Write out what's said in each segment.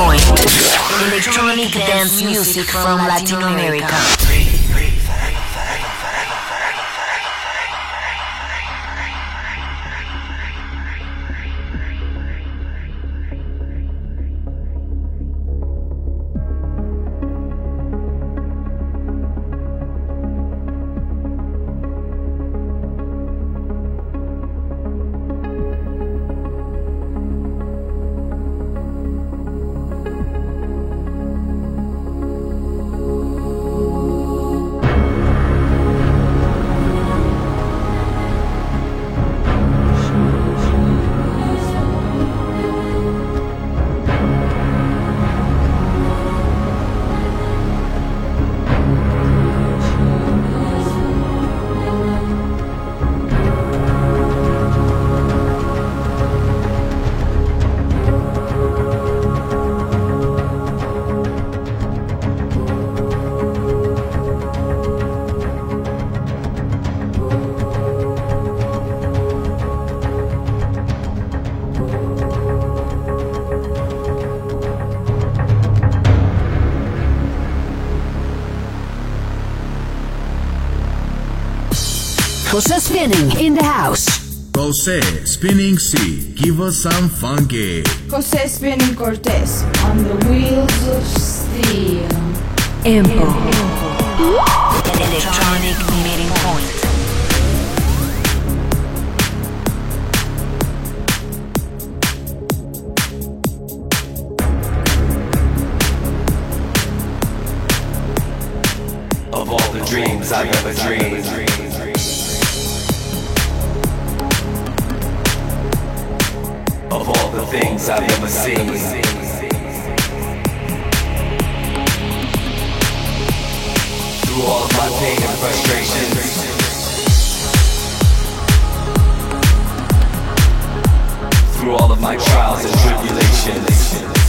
point electronic dance music from Latin America. spinning in the house. Jose Spinning C, give us some funky. Jose Spinning Cortez on the wheels of steel. Empo. Electronic Nation.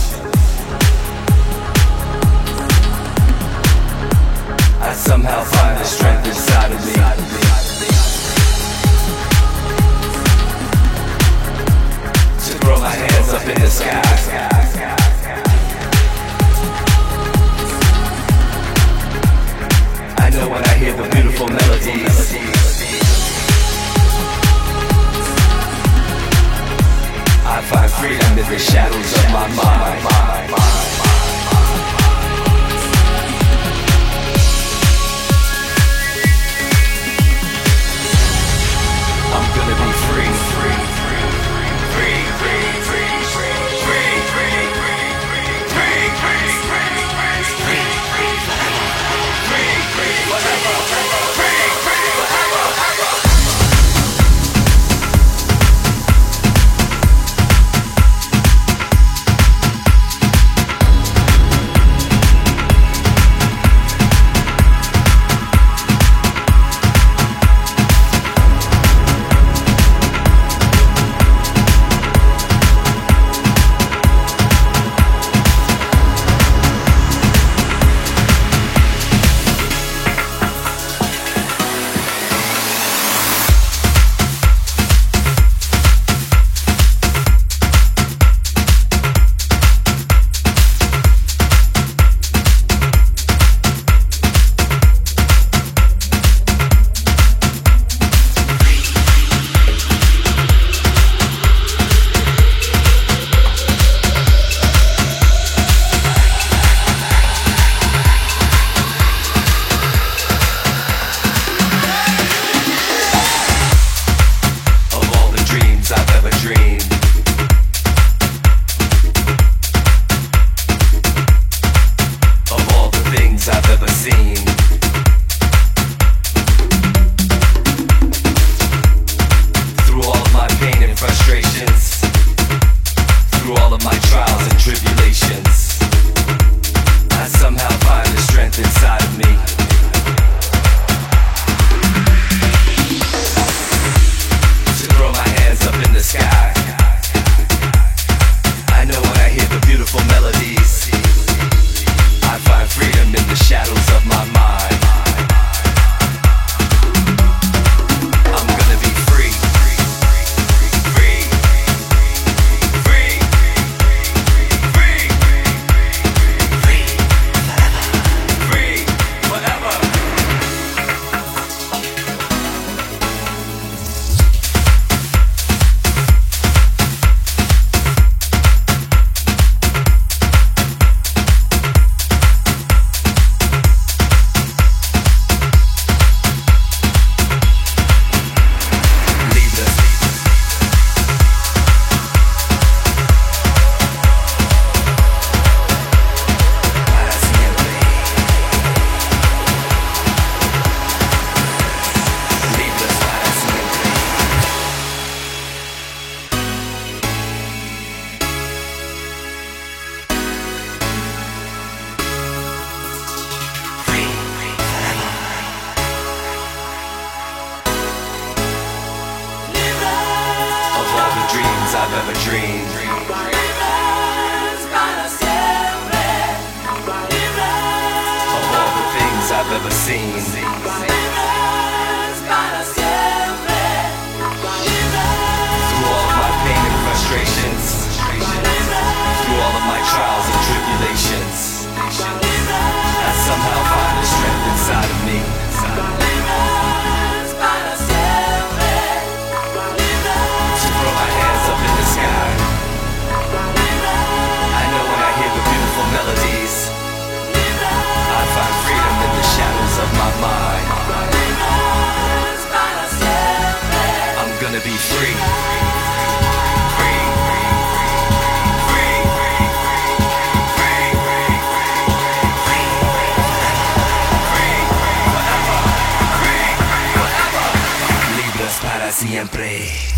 siempre.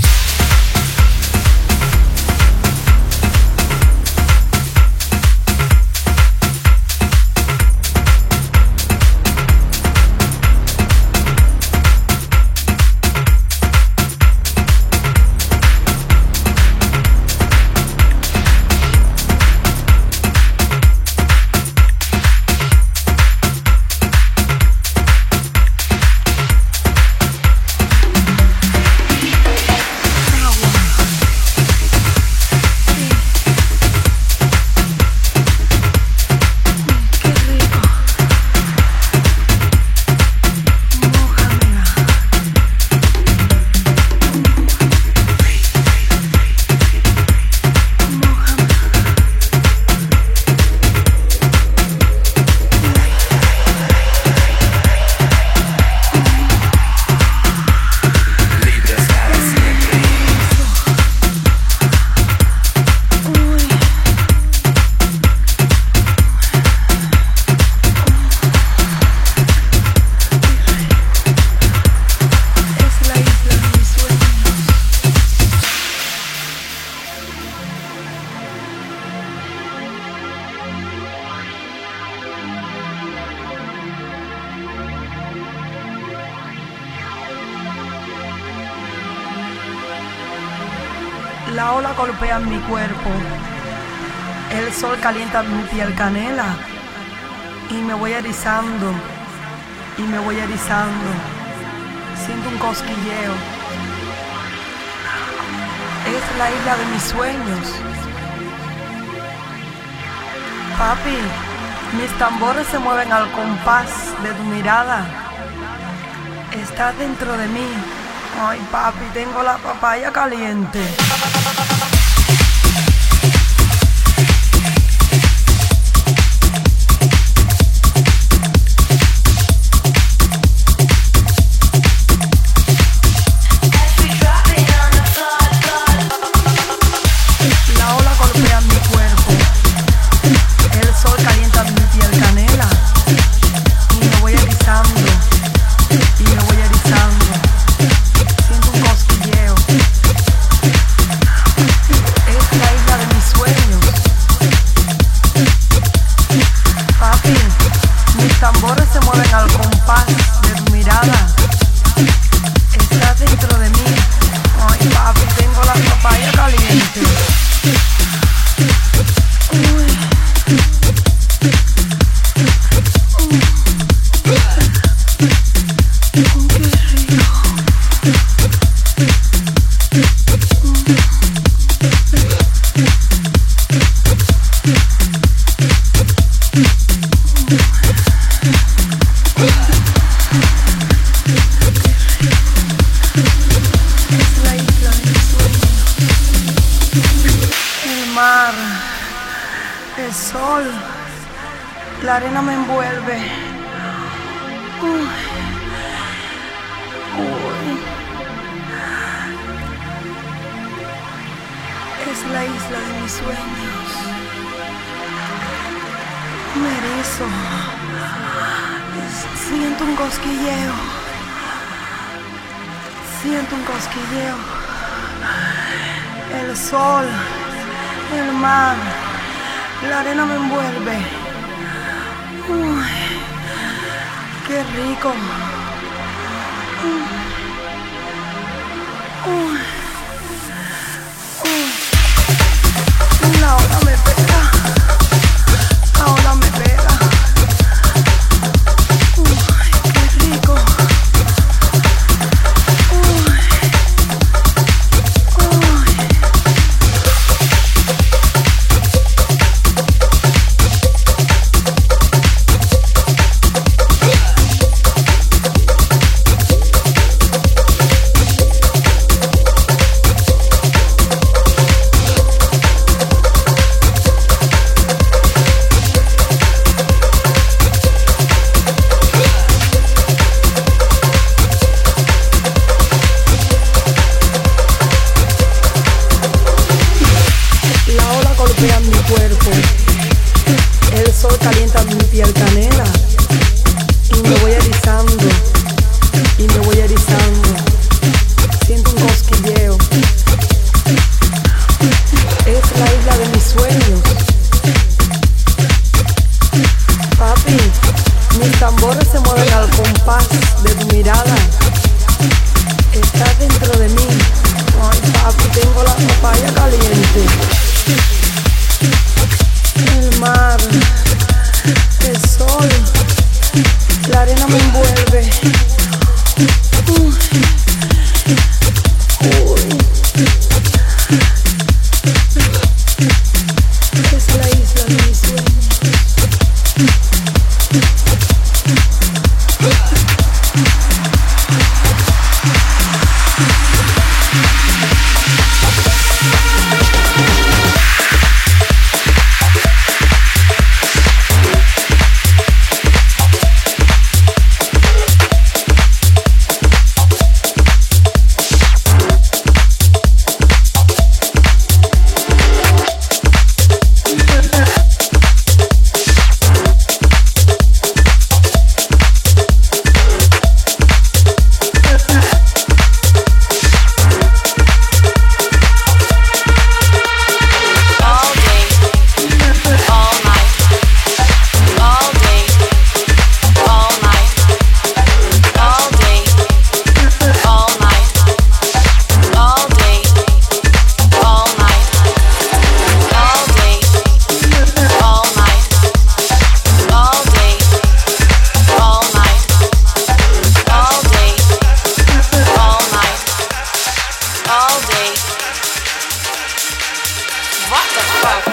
piel canela y me voy erizando y me voy erizando. Siento un cosquilleo. Es la isla de mis sueños. Papi, mis tambores se mueven al compás de tu mirada. Está dentro de mí. Ay, papi, tengo la papaya caliente. back.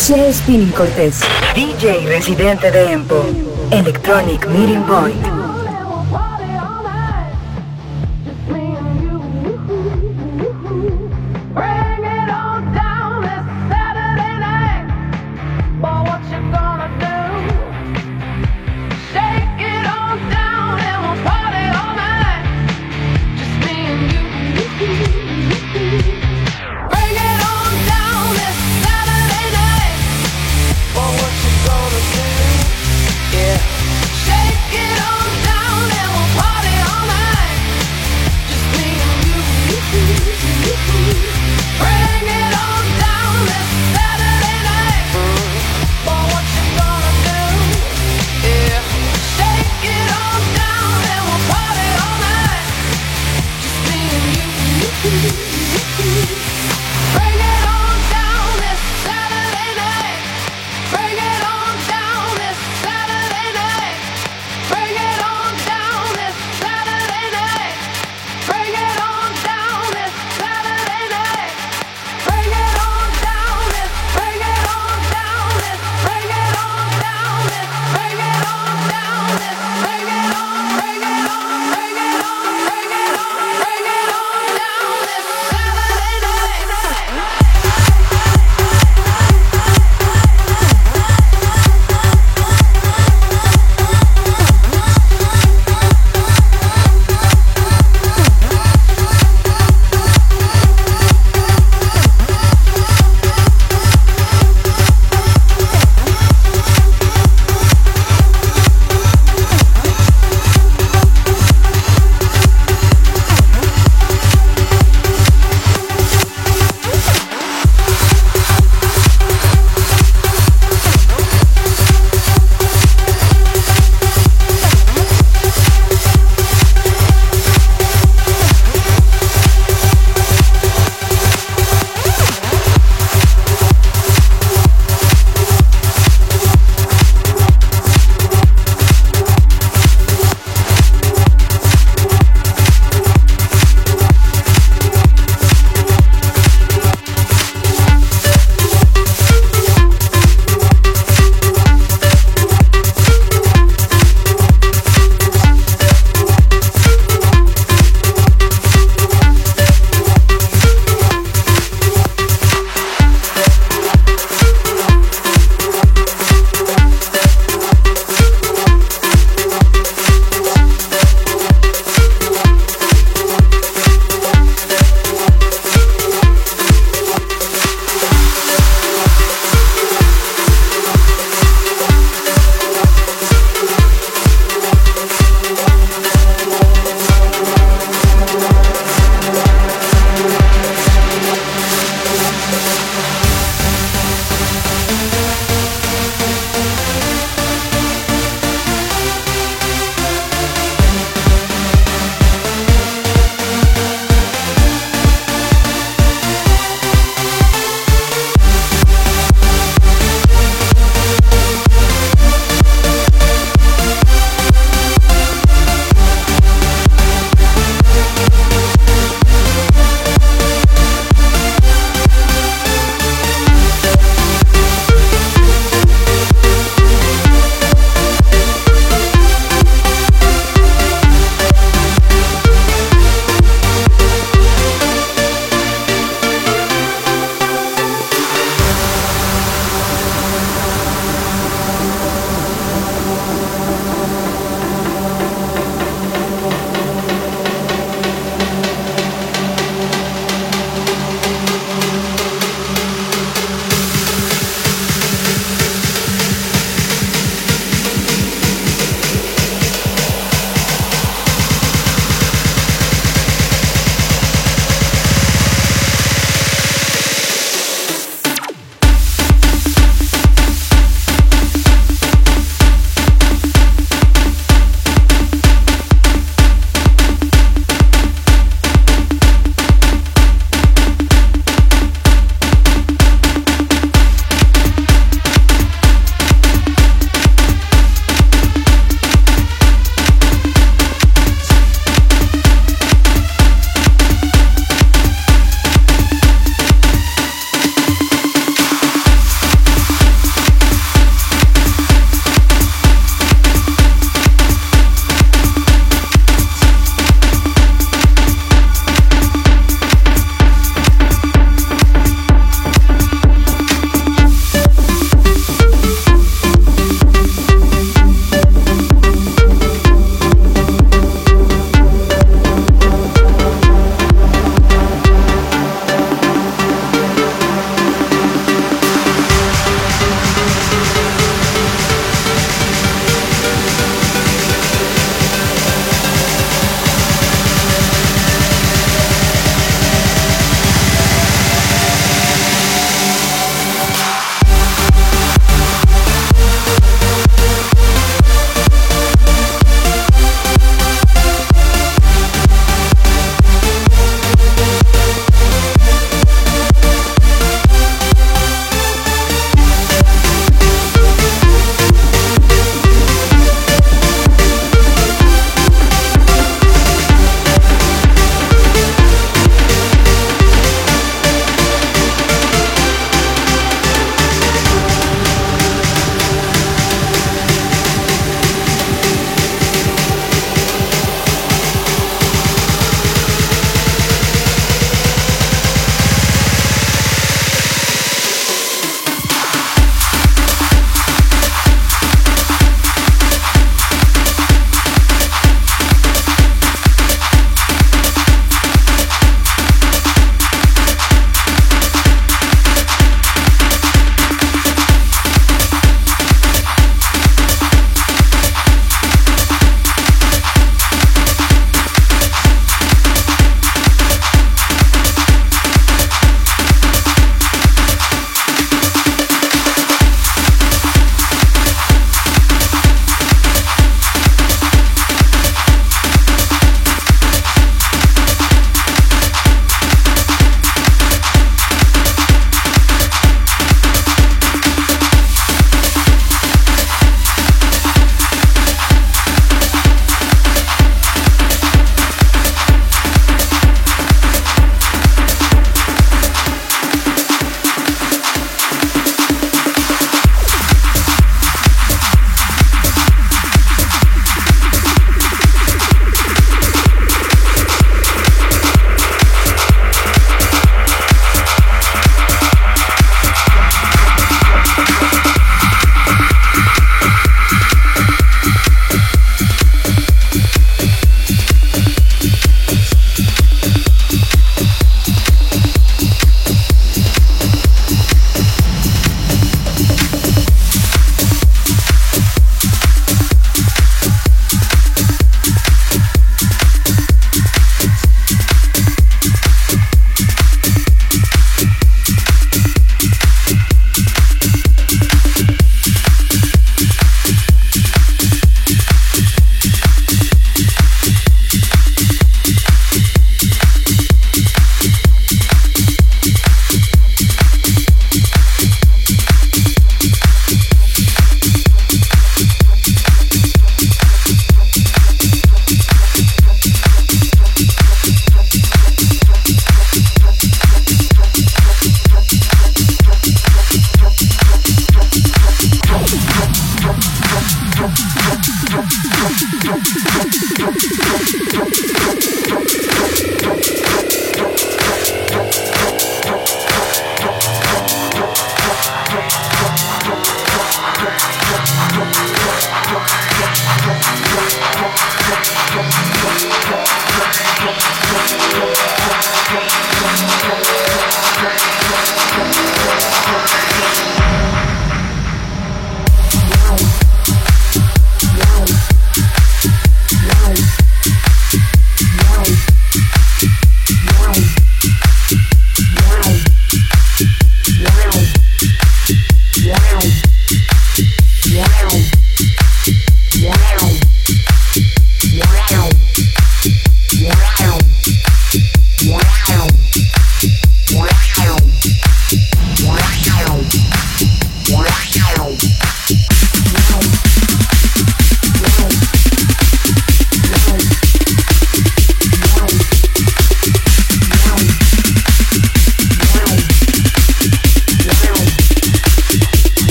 José Spinning Cortés, DJ residente de EMPO, Electronic Meeting Point.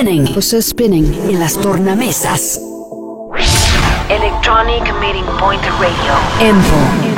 Spinning. José Spinning. En las tornamesas. Electronic Meeting Point Radio. Empo.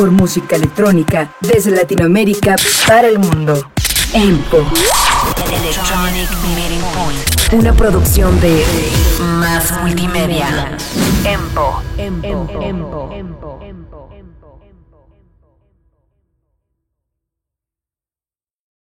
Mejor música electrónica desde Latinoamérica para el mundo. EMPO. Electronic Meeting Point. Una producción de Más Multimedia. EMPO. EMPO. EMPO.